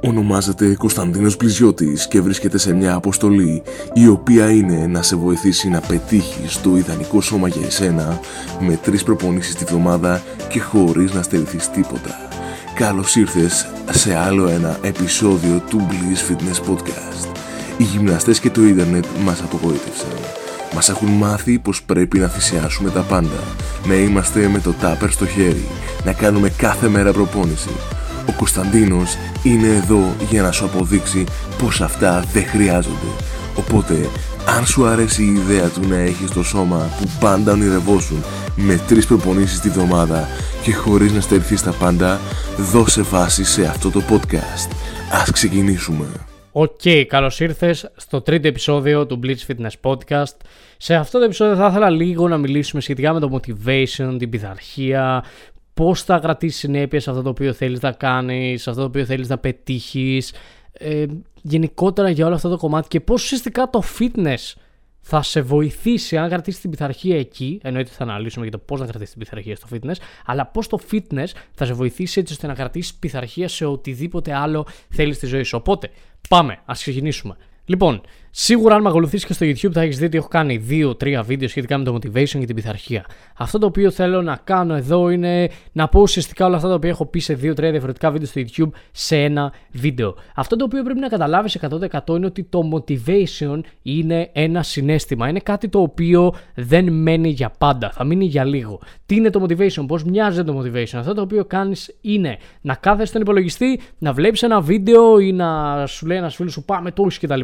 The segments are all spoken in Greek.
Ονομάζεται Κωνσταντίνος Πλιζιώτης και βρίσκεται σε μια αποστολή η οποία είναι να σε βοηθήσει να πετύχεις το ιδανικό σώμα για εσένα με τρεις προπονήσεις τη βδομάδα και χωρίς να στερηθείς τίποτα. Καλώς ήρθες σε άλλο ένα επεισόδιο του Bliss Fitness Podcast. Οι γυμναστές και το ίντερνετ μας απογοήτευσαν. Μας έχουν μάθει πως πρέπει να θυσιάσουμε τα πάντα, να είμαστε με το τάπερ στο χέρι, να κάνουμε κάθε μέρα προπόνηση ο Κωνσταντίνος είναι εδώ για να σου αποδείξει πως αυτά δεν χρειάζονται. Οπότε, αν σου αρέσει η ιδέα του να έχεις το σώμα που πάντα ονειρευόσουν με τρεις προπονήσεις τη βδομάδα και χωρίς να στερηθείς τα πάντα, δώσε βάση σε αυτό το podcast. Ας ξεκινήσουμε. OK, okay, καλώς ήρθες στο τρίτο επεισόδιο του Bleach Fitness Podcast. Σε αυτό το επεισόδιο θα ήθελα λίγο να μιλήσουμε σχετικά με το motivation, την πειθαρχία, Πώς θα κρατήσεις συνέπεια σε αυτό το οποίο θέλεις να κάνεις, σε αυτό το οποίο θέλεις να πετύχεις. Ε, γενικότερα για όλο αυτό το κομμάτι και πώς ουσιαστικά το fitness θα σε βοηθήσει αν κρατήσεις την πειθαρχία εκεί. Εννοείται θα αναλύσουμε για το πώς να κρατήσεις την πειθαρχία στο fitness, αλλά πώς το fitness θα σε βοηθήσει έτσι ώστε να κρατήσεις πειθαρχία σε οτιδήποτε άλλο θέλεις στη ζωή σου. Οπότε, πάμε, ας ξεκινήσουμε. Λοιπόν, Σίγουρα, αν με ακολουθήσεις και στο YouTube, θα έχεις δει ότι έχω κάνει 2-3 βίντεο σχετικά με το motivation και την πειθαρχία. Αυτό το οποίο θέλω να κάνω εδώ είναι να πω ουσιαστικά όλα αυτά τα οποία έχω πει σε 2-3 διαφορετικά βίντεο στο YouTube σε ένα βίντεο. Αυτό το οποίο πρέπει να καταλάβεις 100% είναι ότι το motivation είναι ένα συνέστημα. Είναι κάτι το οποίο δεν μένει για πάντα, θα μείνει για λίγο. Τι είναι το motivation, πώς μοιάζει το motivation. Αυτό το οποίο κάνεις είναι να κάθεσαι στον υπολογιστή, να βλέπεις ένα βίντεο ή να σου λέει ένας φίλος σου πάμε τόσο κτλ.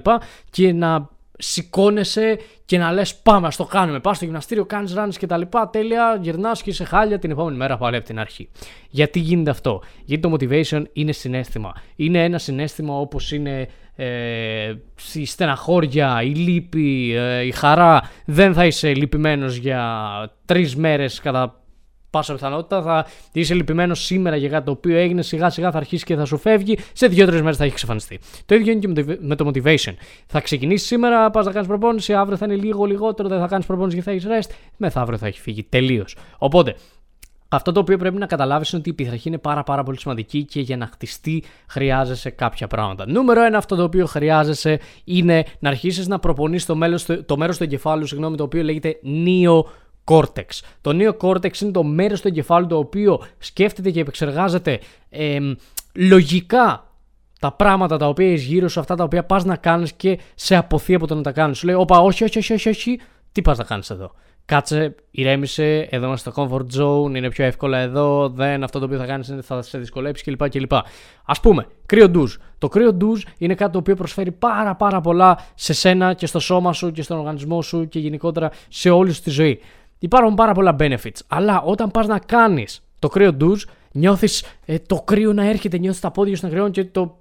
Και να σηκώνεσαι και να λες: Πάμε, ας το κάνουμε. Πας στο γυμναστήριο, κάνεις ράνε και τα λοιπά. Τέλεια, γυρνάς και είσαι χάλια την επόμενη μέρα πάλι από την αρχή. Γιατί γίνεται αυτό, Γιατί το motivation είναι συνέστημα; Είναι ένα συνέστημα όπως είναι ε, η στεναχώρια, η λύπη, ε, η χαρά. Δεν θα είσαι λυπημένος για τρεις μέρες κατά πάσα πιθανότητα θα είσαι λυπημένος σήμερα για κάτι το οποίο έγινε, σιγά σιγά θα αρχίσει και θα σου φεύγει, σε δύο-τρεις μέρες θα έχει εξαφανιστεί. Το ίδιο είναι και με το motivation. Θα ξεκινήσεις σήμερα, πας να κάνεις προπόνηση, αύριο θα είναι λίγο λιγότερο, δεν θα κάνεις προπόνηση και θα έχεις rest, μεθαύριο θα έχει φύγει τελείως. Οπότε, αυτό το οποίο πρέπει να καταλάβεις είναι ότι η πειθαρχία είναι πάρα, πάρα πολύ σημαντική και για να χτιστεί χρειάζεσαι κάποια πράγματα. Νούμερο ένα, αυτό το οποίο χρειάζεσαι είναι να αρχίσεις να προπονείς το, το μέρος του εγκεφάλου, συγγνώμη, το οποίο λέγεται νίο κόρτεξ. Το νέο κόρτεξ είναι το μέρος του εγκεφάλου το οποίο σκέφτεται και επεξεργάζεται ε, λογικά τα πράγματα τα οποία έχεις γύρω σου, αυτά τα οποία πας να κάνεις και σε αποθεί από το να τα κάνεις. Σου λέει, όπα, όχι, όχι, όχι, όχι, όχι, τι πας να κάνεις εδώ. Κάτσε, ηρέμησε, εδώ είμαστε στο comfort zone, είναι πιο εύκολα εδώ, δεν αυτό το οποίο θα κάνεις θα σε δυσκολέψει κλπ. κλπ. Ας πούμε, κρύο ντουζ. Το κρύο ντουζ είναι κάτι το οποίο προσφέρει πάρα πάρα πολλά σε σένα και στο σώμα σου και στον οργανισμό σου και γενικότερα σε όλη σου τη ζωή. Υπάρχουν πάρα πολλά benefits. Αλλά όταν πας να κάνεις το κρύο ντουζ, νιώθεις ε, το κρύο να έρχεται, νιώθεις τα πόδια σου να κρυώνουν και το,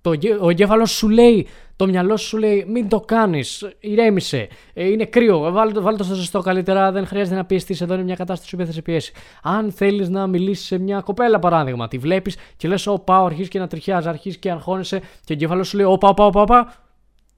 το, ο εγκέφαλος σου λέει, το μυαλό σου λέει, μην το κάνεις, ηρέμησε. Ε, είναι κρύο, βάλτε, βάλτε το στο ζεστό καλύτερα, δεν χρειάζεται να πιεστείς. Εδώ είναι μια κατάσταση που θα σε πιέσει. Αν θέλεις να μιλήσεις σε μια κοπέλα, παράδειγμα, τη βλέπεις και λες, Ω, πάω, αρχίζεις και να τριχιάζεις, αρχίζεις και αγχώνεσαι και ο εγκέφαλος σου λέει, Ω, πάω, πάω, πάω, πάω.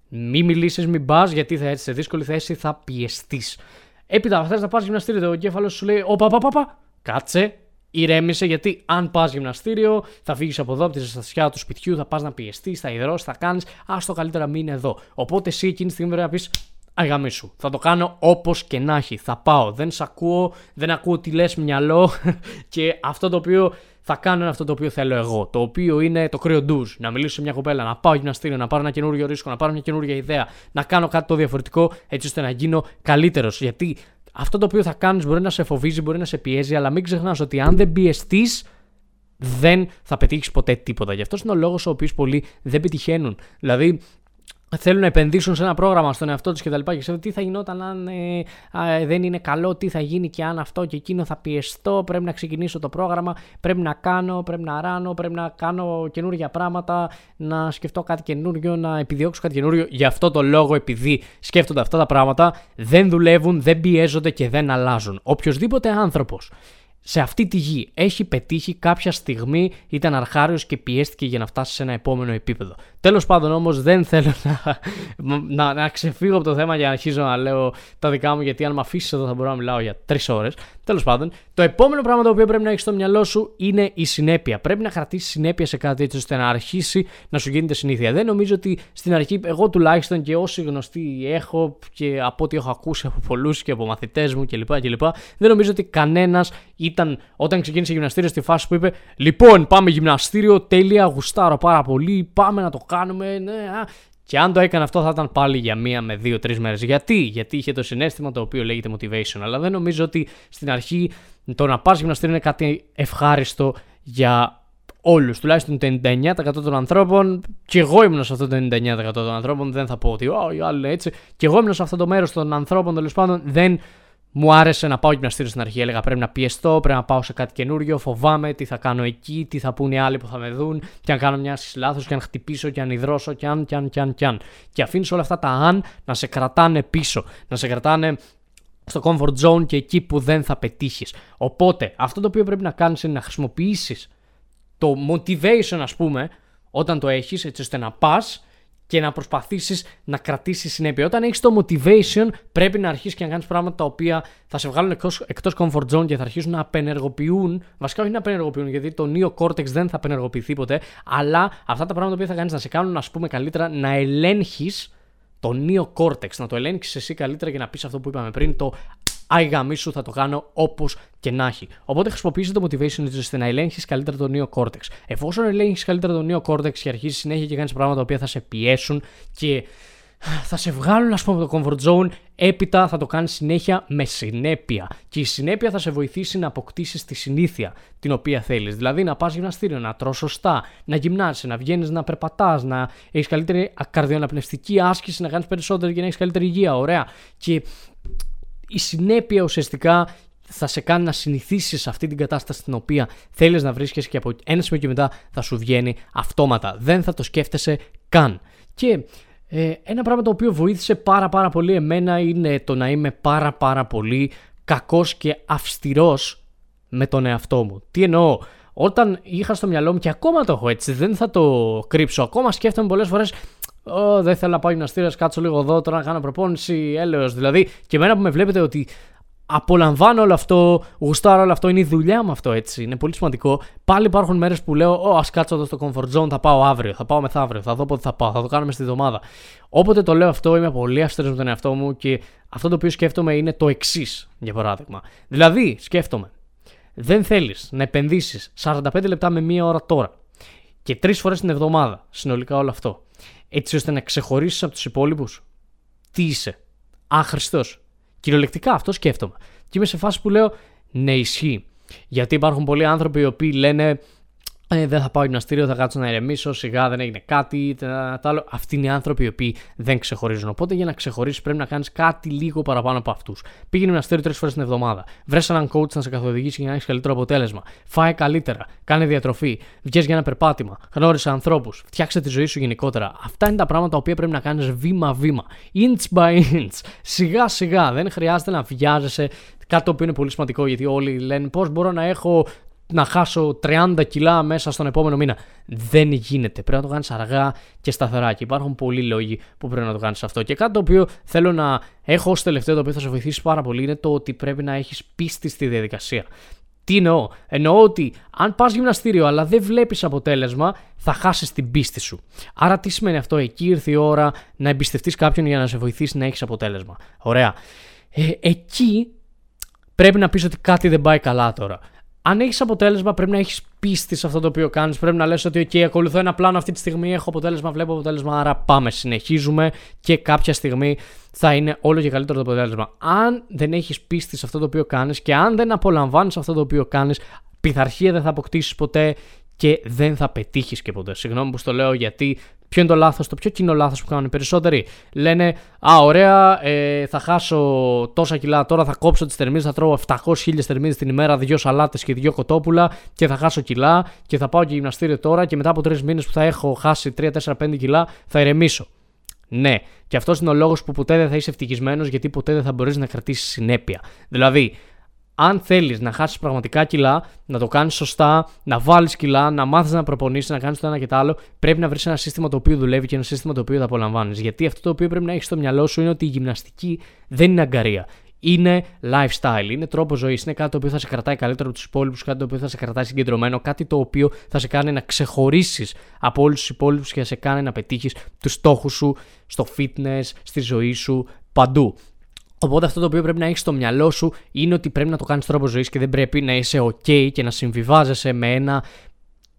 Μην μιλήσεις, μην πας, γιατί θα έρθει σε δύσκολη θέση, θα πιεστείς. Έπειτα, θες να πας γυμναστήριο, το εγκέφαλος σου λέει: Όπα, πα, πα, κάτσε, ηρέμησε, γιατί αν πας γυμναστήριο, θα φύγεις από εδώ, από τη ζεστασιά του σπιτιού, θα πας να πιεστείς, θα υδρώσει, θα κάνεις. Α το καλύτερα μην εδώ. Οπότε εσύ εκείνη τη στιγμή πρέπει να πεις: Αγαμί σου. Θα το κάνω όπως και να έχει. Θα πάω. Δεν σε ακούω, δεν ακούω τι λες μυαλό και αυτό το οποίο θα κάνω αυτό το οποίο θέλω εγώ. Το οποίο είναι το κρύο ντουζ. Να μιλήσω σε μια κοπέλα, να πάω γυμναστήριο, να πάρω ένα καινούριο ρίσκο, να πάρω μια καινούργια ιδέα, να κάνω κάτι το διαφορετικό έτσι ώστε να γίνω καλύτερος. Γιατί αυτό το οποίο θα κάνεις μπορεί να σε φοβίζει, μπορεί να σε πιέζει, αλλά μην ξεχνάς ότι αν δεν πιεστείς, δεν θα πετύχεις ποτέ τίποτα. Γι' αυτό είναι ο λόγος ο οποίος πολλοί δεν πετυχαίνουν. Δηλαδή, θέλουν να επενδύσουν σε ένα πρόγραμμα στον εαυτό τους κτλ. Και, ξέρουν τι θα γινόταν αν ε, δεν είναι καλό, τι θα γίνει και αν αυτό και εκείνο θα πιεστώ. Πρέπει να ξεκινήσω το πρόγραμμα, πρέπει να κάνω, πρέπει να ράνω, πρέπει να κάνω καινούργια πράγματα, να σκεφτώ κάτι καινούριο, να επιδιώξω κάτι καινούριο. Γι' αυτό το λόγο, επειδή σκέφτονται αυτά τα πράγματα, δεν δουλεύουν, δεν πιέζονται και δεν αλλάζουν. Οποιοδήποτε άνθρωπος σε αυτή τη γη έχει πετύχει κάποια στιγμή, ήταν αρχάριος και πιέστηκε για να φτάσει σε ένα επόμενο επίπεδο. Τέλος πάντων όμως δεν θέλω να, να, να ξεφύγω από το θέμα για να αρχίζω να λέω τα δικά μου, γιατί αν με αφήσεις εδώ θα μπορώ να μιλάω για τρεις ώρες. Τέλος πάντων, το επόμενο πράγμα το οποίο πρέπει να έχεις στο μυαλό σου είναι η συνέπεια. Πρέπει να κρατήσεις συνέπεια σε κάτι έτσι ώστε να αρχίσει να σου γίνεται συνήθεια. Δεν νομίζω ότι στην αρχή, εγώ τουλάχιστον και όσοι γνωστοί έχω και από ό,τι έχω ακούσει από πολλούς και από μαθητές μου κλπ, κλπ. Δεν νομίζω ότι κανένας ήταν όταν ξεκίνησε γυμναστήριο στη φάση που είπε Λοιπόν, πάμε γυμναστήριο, τέλεια, γουστάρω πάρα πολύ, πάμε να το κάνουμε. Ναι, α. Και αν το έκανε αυτό θα ήταν πάλι για μία με δύο, τρεις μέρες. Γιατί; Γιατί είχε το συνέστημα το οποίο λέγεται motivation. Αλλά δεν νομίζω ότι στην αρχή το να πας γυμναστήριο είναι κάτι ευχάριστο για όλους. Τουλάχιστον το 99% των ανθρώπων. Και εγώ ήμουν σε αυτό το 99% των ανθρώπων. Δεν θα πω ότι οι άλλοι έτσι. Και εγώ ήμουν σε αυτό το μέρος των ανθρώπων τέλος πάντων. Δεν μου άρεσε να πάω γυμναστήριο στην αρχή. Έλεγα πρέπει να πιεστώ, πρέπει να πάω σε κάτι καινούριο. Φοβάμαι τι θα κάνω εκεί, τι θα πούνε οι άλλοι που θα με δουν. Και αν κάνω μια λάθος, και αν χτυπήσω, και αν υδρώσω, και αν, και αν, και αν, και αν. Και αφήνεις όλα αυτά τα αν να σε κρατάνε πίσω. Να σε κρατάνε στο comfort zone και εκεί που δεν θα πετύχεις. Οπότε αυτό το οποίο πρέπει να κάνεις είναι να χρησιμοποιήσεις το motivation, ας πούμε, όταν το έχεις, έτσι ώστε να πας και να προσπαθήσεις να κρατήσεις συνέπεια. Όταν έχεις το motivation, πρέπει να αρχίσεις και να κάνεις πράγματα τα οποία θα σε βγάλουν εκτός comfort zone και θα αρχίσουν να απενεργοποιούν. Βασικά, όχι να απενεργοποιούν, γιατί το neo cortex δεν θα απενεργοποιηθεί ποτέ, αλλά αυτά τα πράγματα που θα κάνεις να σε κάνουν, ας πούμε, καλύτερα να ελέγχεις το neo cortex, να το ελέγξεις εσύ καλύτερα και να πεις αυτό που είπαμε πριν, το Άι σου θα το κάνω όπως και να έχει. Οπότε χρησιμοποιήσει το motivation ώστε να ελέγχεις καλύτερα το νέο cortex. Εφόσον ελέγχεις καλύτερα το νέο cortex και αρχίσεις συνέχεια και κάνεις πράγματα τα θα σε πιέσουν και θα σε βγάλουν ας πούμε από το comfort zone, έπειτα θα το κάνεις συνέχεια με συνέπεια. Και η συνέπεια θα σε βοηθήσει να αποκτήσεις τη συνήθεια την οποία θέλεις. Δηλαδή να πας γυμναστήριο, να τρως σωστά, να γυμνάσαι, να βγαίνεις να περπατάς, να έχεις καλύτερη καρδιοναπνευστική άσκηση, να κάνεις περισσότερο και να έχεις καλύτερη υγεία. Ωραία. Και η συνέπεια ουσιαστικά θα σε κάνει να συνηθίσεις σε αυτή την κατάσταση στην οποία θέλεις να βρίσκεσαι και από ένα σημείο και μετά θα σου βγαίνει αυτόματα. Δεν θα το σκέφτεσαι καν. Και ε, ένα πράγμα το οποίο βοήθησε πάρα πάρα πολύ εμένα είναι το να είμαι πάρα πάρα πολύ κακός και αυστηρός με τον εαυτό μου. Τι εννοώ, όταν είχα στο μυαλό μου και ακόμα το έχω έτσι, δεν θα το κρύψω. Ακόμα σκέφτομαι πολλές φορές, Ω, δεν θέλω να πάω γυμναστήριο, κάτσω λίγο εδώ τώρα να κάνω προπόνηση, έλεος. Δηλαδή, και εμένα που με βλέπετε ότι απολαμβάνω όλο αυτό, γουστάρω όλο αυτό, είναι η δουλειά μου αυτό έτσι. Είναι πολύ σημαντικό. Πάλι υπάρχουν μέρες που λέω: Ω, ας κάτσω εδώ στο comfort zone, θα πάω αύριο, θα πάω μεθαύριο, θα δω πότε θα πάω, θα το κάνουμε στη εβδομάδα. Όποτε το λέω αυτό, είμαι πολύ αυστηρός με τον εαυτό μου και αυτό το οποίο σκέφτομαι είναι το εξής, για παράδειγμα. Δηλαδή, σκέφτομαι, δεν θέλεις να επενδύσεις 45 λεπτά με μία ώρα τώρα και τρεις φορές την εβδομάδα, συνολικά όλο αυτό έτσι ώστε να ξεχωρίσεις από τους υπόλοιπους. Τι είσαι. Άχρηστο. Κυριολεκτικά αυτό σκέφτομαι. Και είμαι σε φάση που λέω ναι, ισχύει. Γιατί υπάρχουν πολλοί άνθρωποι οι οποίοι λένε ε, δεν θα πάω γυμναστήριο, θα κάτσω να ηρεμήσω, σιγά δεν έγινε κάτι, τα, άλλο. Αυτοί είναι οι άνθρωποι οι οποίοι δεν ξεχωρίζουν. Οπότε για να ξεχωρίσεις πρέπει να κάνεις κάτι λίγο παραπάνω από αυτούς. Πήγαινε γυμναστήριο τρεις φορές την εβδομάδα. Βρες έναν coach να σε καθοδηγήσει για να έχεις καλύτερο αποτέλεσμα. Φάε καλύτερα. Κάνε διατροφή. Βγες για ένα περπάτημα. Γνώρισε ανθρώπους. Φτιάξε τη ζωή σου γενικότερα. Αυτά είναι τα πράγματα τα οποία πρέπει να κάνεις βήμα-βήμα. Inch by inch. Σιγά σιγά. Δεν χρειάζεται να βιάζεσαι. Κάτι το οποίο είναι πολύ σημαντικό γιατί όλοι λένε πώς μπορώ να έχω να χάσω 30 κιλά μέσα στον επόμενο μήνα. Δεν γίνεται. Πρέπει να το κάνεις αργά και σταθερά. Και υπάρχουν πολλοί λόγοι που πρέπει να το κάνεις αυτό. Και κάτι το οποίο θέλω να έχω ως τελευταίο, το οποίο θα σε βοηθήσει πάρα πολύ, είναι το ότι πρέπει να έχεις πίστη στη διαδικασία. Τι εννοώ; Εννοώ ότι αν πας γυμναστήριο αλλά δεν βλέπεις αποτέλεσμα, θα χάσεις την πίστη σου. Άρα τι σημαίνει αυτό, εκεί ήρθε η ώρα να εμπιστευτείς κάποιον για να σε βοηθήσει να έχεις αποτέλεσμα. Ωραία. Ε, εκεί πρέπει να πεις ότι κάτι δεν πάει καλά τώρα αν έχεις αποτέλεσμα, πρέπει να έχεις πίστη σε αυτό το οποίο κάνεις. Πρέπει να λες ότι, OK, ακολουθώ ένα πλάνο αυτή τη στιγμή, έχω αποτέλεσμα, βλέπω αποτέλεσμα. Άρα πάμε, συνεχίζουμε και κάποια στιγμή θα είναι όλο και καλύτερο το αποτέλεσμα. Αν δεν έχεις πίστη σε αυτό το οποίο κάνεις και αν δεν απολαμβάνεις αυτό το οποίο κάνεις, πειθαρχία δεν θα αποκτήσεις ποτέ και δεν θα πετύχεις και ποτέ. Συγγνώμη που το λέω γιατί Ποιο είναι το λάθος, το πιο κοινό λάθος που κάνουν οι περισσότεροι. Λένε, Α, ωραία, ε, θα χάσω τόσα κιλά, τώρα θα κόψω τις θερμίδες, θα τρώω 700.000 θερμίδες την ημέρα, δύο σαλάτες και δύο κοτόπουλα και θα χάσω κιλά και θα πάω και γυμναστήριο τώρα και μετά από τρεις μήνες που θα έχω χάσει 3, 4, 5 κιλά θα ηρεμήσω. Ναι, και αυτός είναι ο λόγος που ποτέ δεν θα είσαι ευτυχισμένος γιατί ποτέ δεν θα μπορείς να κρατήσεις συνέπεια. Δηλαδή, αν θέλεις να χάσεις πραγματικά κιλά, να το κάνεις σωστά, να βάλεις κιλά, να μάθεις να προπονήσεις, να κάνεις το ένα και το άλλο, πρέπει να βρεις ένα σύστημα το οποίο δουλεύει και ένα σύστημα το οποίο θα απολαμβάνεις. Γιατί αυτό το οποίο πρέπει να έχεις στο μυαλό σου είναι ότι η γυμναστική δεν είναι αγκαρία. Είναι lifestyle, είναι τρόπο ζωής, είναι κάτι το οποίο θα σε κρατάει καλύτερο από τους υπόλοιπους, κάτι το οποίο θα σε κρατάει συγκεντρωμένο, κάτι το οποίο θα σε κάνει να ξεχωρίσεις από όλους τους υπόλοιπους και θα σε κάνει να πετύχεις τους στόχους σου στο fitness, στη ζωή σου, παντού. Οπότε αυτό το οποίο πρέπει να έχεις στο μυαλό σου είναι ότι πρέπει να το κάνεις τρόπο ζωής και δεν πρέπει να είσαι OK και να συμβιβάζεσαι με ένα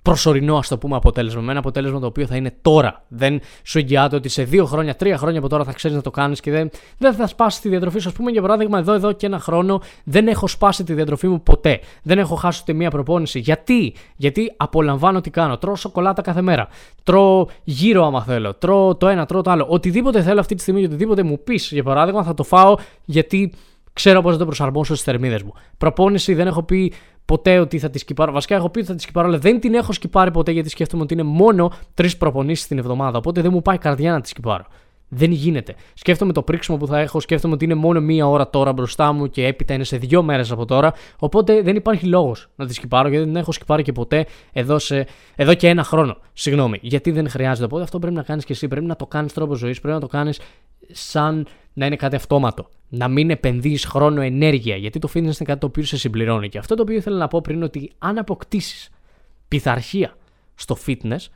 προσωρινό, ας το πούμε, αποτέλεσμα. Με ένα αποτέλεσμα το οποίο θα είναι τώρα. Δεν σου εγγυάται ότι σε δύο χρόνια, τρία χρόνια από τώρα θα ξέρεις να το κάνεις και δεν, δεν θα σπάσει τη διατροφή σου. Α πούμε, για παράδειγμα, εδώ, εδώ και ένα χρόνο δεν έχω σπάσει τη διατροφή μου ποτέ. Δεν έχω χάσει ούτε μία προπόνηση. Γιατί; Γιατί απολαμβάνω τι κάνω. Τρώω σοκολάτα κάθε μέρα. Τρώω γύρω άμα θέλω. Τρώω το ένα, τρώω το άλλο. Οτιδήποτε θέλω αυτή τη στιγμή και οτιδήποτε μου πεις, για παράδειγμα, θα το φάω γιατί ξέρω πώ να το προσαρμόσω στις θερμίδες μου. Προπόνηση δεν έχω πει ποτέ ότι θα τη σκυπάρω. Βασικά έχω πει ότι θα τη σκυπάρω, αλλά δεν την έχω σκυπάρει ποτέ γιατί σκέφτομαι ότι είναι μόνο τρεις προπονήσεις την εβδομάδα. Οπότε δεν μου πάει καρδιά να τη σκυπάρω. Δεν γίνεται. Σκέφτομαι το πρίξιμο που θα έχω, σκέφτομαι ότι είναι μόνο μία ώρα τώρα μπροστά μου και έπειτα είναι σε δύο μέρες από τώρα. Οπότε δεν υπάρχει λόγος να τη σκυπάρω γιατί δεν την έχω σκυπάρει και ποτέ εδώ, σε, εδώ και ένα χρόνο. Συγγνώμη. Γιατί δεν χρειάζεται. Οπότε αυτό πρέπει να κάνεις και εσύ. Πρέπει να το κάνεις τρόπο ζωής. Πρέπει να το κάνεις σαν να είναι κάτι αυτόματο. Να μην επενδύεις χρόνο, ενέργεια, γιατί το fitness είναι κάτι το οποίο σε συμπληρώνει. Και αυτό το οποίο ήθελα να πω πριν είναι ότι αν αποκτήσεις πειθαρχία στο fitness,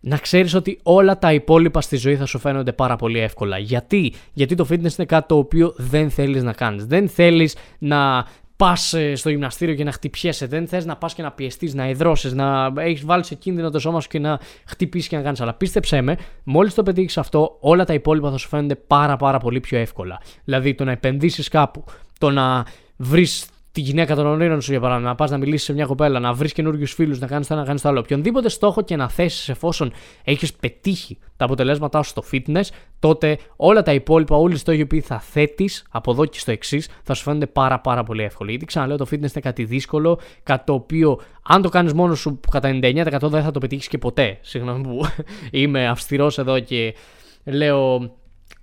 να ξέρεις ότι όλα τα υπόλοιπα στη ζωή θα σου φαίνονται πάρα πολύ εύκολα. Γιατί; Γιατί το fitness είναι κάτι το οποίο δεν θέλεις να κάνεις. Δεν θέλεις να πας ε, στο γυμναστήριο και να χτυπιέσαι. Δεν θες να πας και να πιεστείς, να υδρώσεις, να έχεις βάλει σε κίνδυνο το σώμα σου και να χτυπήσεις και να κάνεις. Αλλά πίστεψέ με, μόλις το πετύχεις αυτό, όλα τα υπόλοιπα θα σου φαίνονται πάρα, πάρα πολύ πιο εύκολα. Δηλαδή το να επενδύσεις κάπου, το να βρεις τη γυναίκα των ονείρων σου, για παράδειγμα, να πας να μιλήσεις σε μια κοπέλα, να βρεις καινούριους φίλους, να κάνεις το ένα, να κάνεις το άλλο. Οποιονδήποτε στόχο και να θέσεις εφόσον έχεις πετύχει τα αποτελέσματά σου στο fitness, τότε όλα τα υπόλοιπα, όλοι οι στόχοι που θα θέτεις από εδώ και στο εξής, θα σου φαίνονται πάρα, πάρα πολύ εύκολοι. Γιατί ξαναλέω, το fitness είναι κάτι δύσκολο, κάτι το οποίο αν το κάνεις μόνος σου κατά 99% δεν θα το πετύχεις και ποτέ. Συγγνώμη που είμαι αυστηρός εδώ και λέω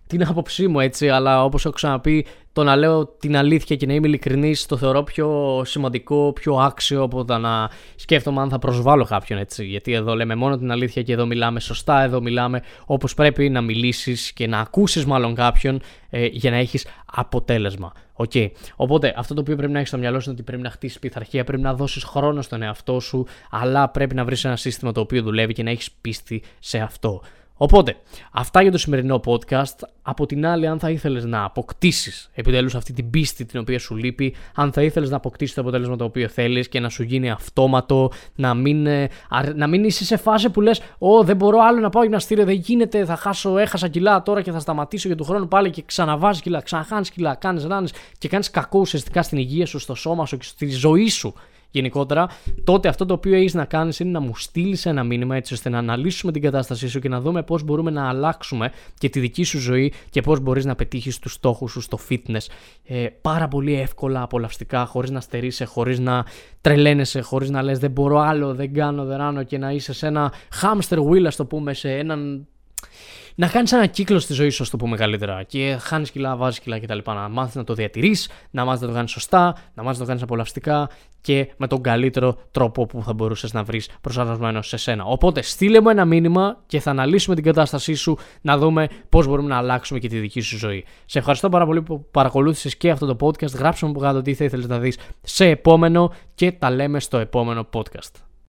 την άποψή μου έτσι, αλλά όπως έχω ξαναπεί, το να λέω την αλήθεια και να είμαι ειλικρινής το θεωρώ πιο σημαντικό, πιο άξιο από το να σκέφτομαι αν θα προσβάλλω κάποιον έτσι. Γιατί εδώ λέμε μόνο την αλήθεια και εδώ μιλάμε σωστά, εδώ μιλάμε όπως πρέπει να μιλήσεις και να ακούσεις μάλλον κάποιον ε, για να έχεις αποτέλεσμα. Okay. Οπότε αυτό το οποίο πρέπει να έχεις στο μυαλό σου είναι ότι πρέπει να χτίσεις πειθαρχία, πρέπει να δώσεις χρόνο στον εαυτό σου, αλλά πρέπει να βρεις ένα σύστημα το οποίο δουλεύει και να έχεις πίστη σε αυτό. Οπότε, αυτά για το σημερινό podcast. Από την άλλη, αν θα ήθελες να αποκτήσεις επιτέλους αυτή την πίστη την οποία σου λείπει, αν θα ήθελες να αποκτήσεις το αποτέλεσμα το οποίο θέλεις και να σου γίνει αυτόματο, να μην, ε, να μην είσαι σε φάση που λες: Ω, δεν μπορώ άλλο να πάω γυμναστήριο, δεν γίνεται, θα χάσω, έχασα κιλά τώρα και θα σταματήσω για του χρόνου πάλι και ξαναβάζεις κιλά, ξαναχάνεις κιλά, κάνεις ράνε και κάνεις κακό ουσιαστικά στην υγεία σου, στο σώμα σου και στη ζωή σου γενικότερα, τότε αυτό το οποίο έχεις να κάνεις είναι να μου στείλεις ένα μήνυμα έτσι ώστε να αναλύσουμε την κατάστασή σου και να δούμε πώς μπορούμε να αλλάξουμε και τη δική σου ζωή και πώς μπορείς να πετύχεις τους στόχους σου στο fitness. Ε, πάρα πολύ εύκολα, απολαυστικά, χωρίς να στερείσαι, χωρίς να τρελαίνεσαι, χωρίς να λες δεν μπορώ άλλο, δεν κάνω, δεν ράνω και να είσαι σε ένα hamster wheel, ας το πούμε, σε έναν να κάνεις ένα κύκλο στη ζωή σου, ας το πούμε καλύτερα. Και χάνεις κιλά, βάζεις κιλά κτλ. Να μάθεις να το διατηρείς, να μάθεις να το κάνεις σωστά, να μάθεις να το κάνεις απολαυστικά και με τον καλύτερο τρόπο που θα μπορούσες να βρεις προσαρμοσμένο σε σένα. Οπότε στείλε μου ένα μήνυμα και θα αναλύσουμε την κατάστασή σου να δούμε πώς μπορούμε να αλλάξουμε και τη δική σου ζωή. Σε ευχαριστώ πάρα πολύ που παρακολούθησες και αυτό το podcast. Γράψε μου που κάτω τι θα ήθελες να δεις σε επόμενο και τα λέμε στο επόμενο podcast.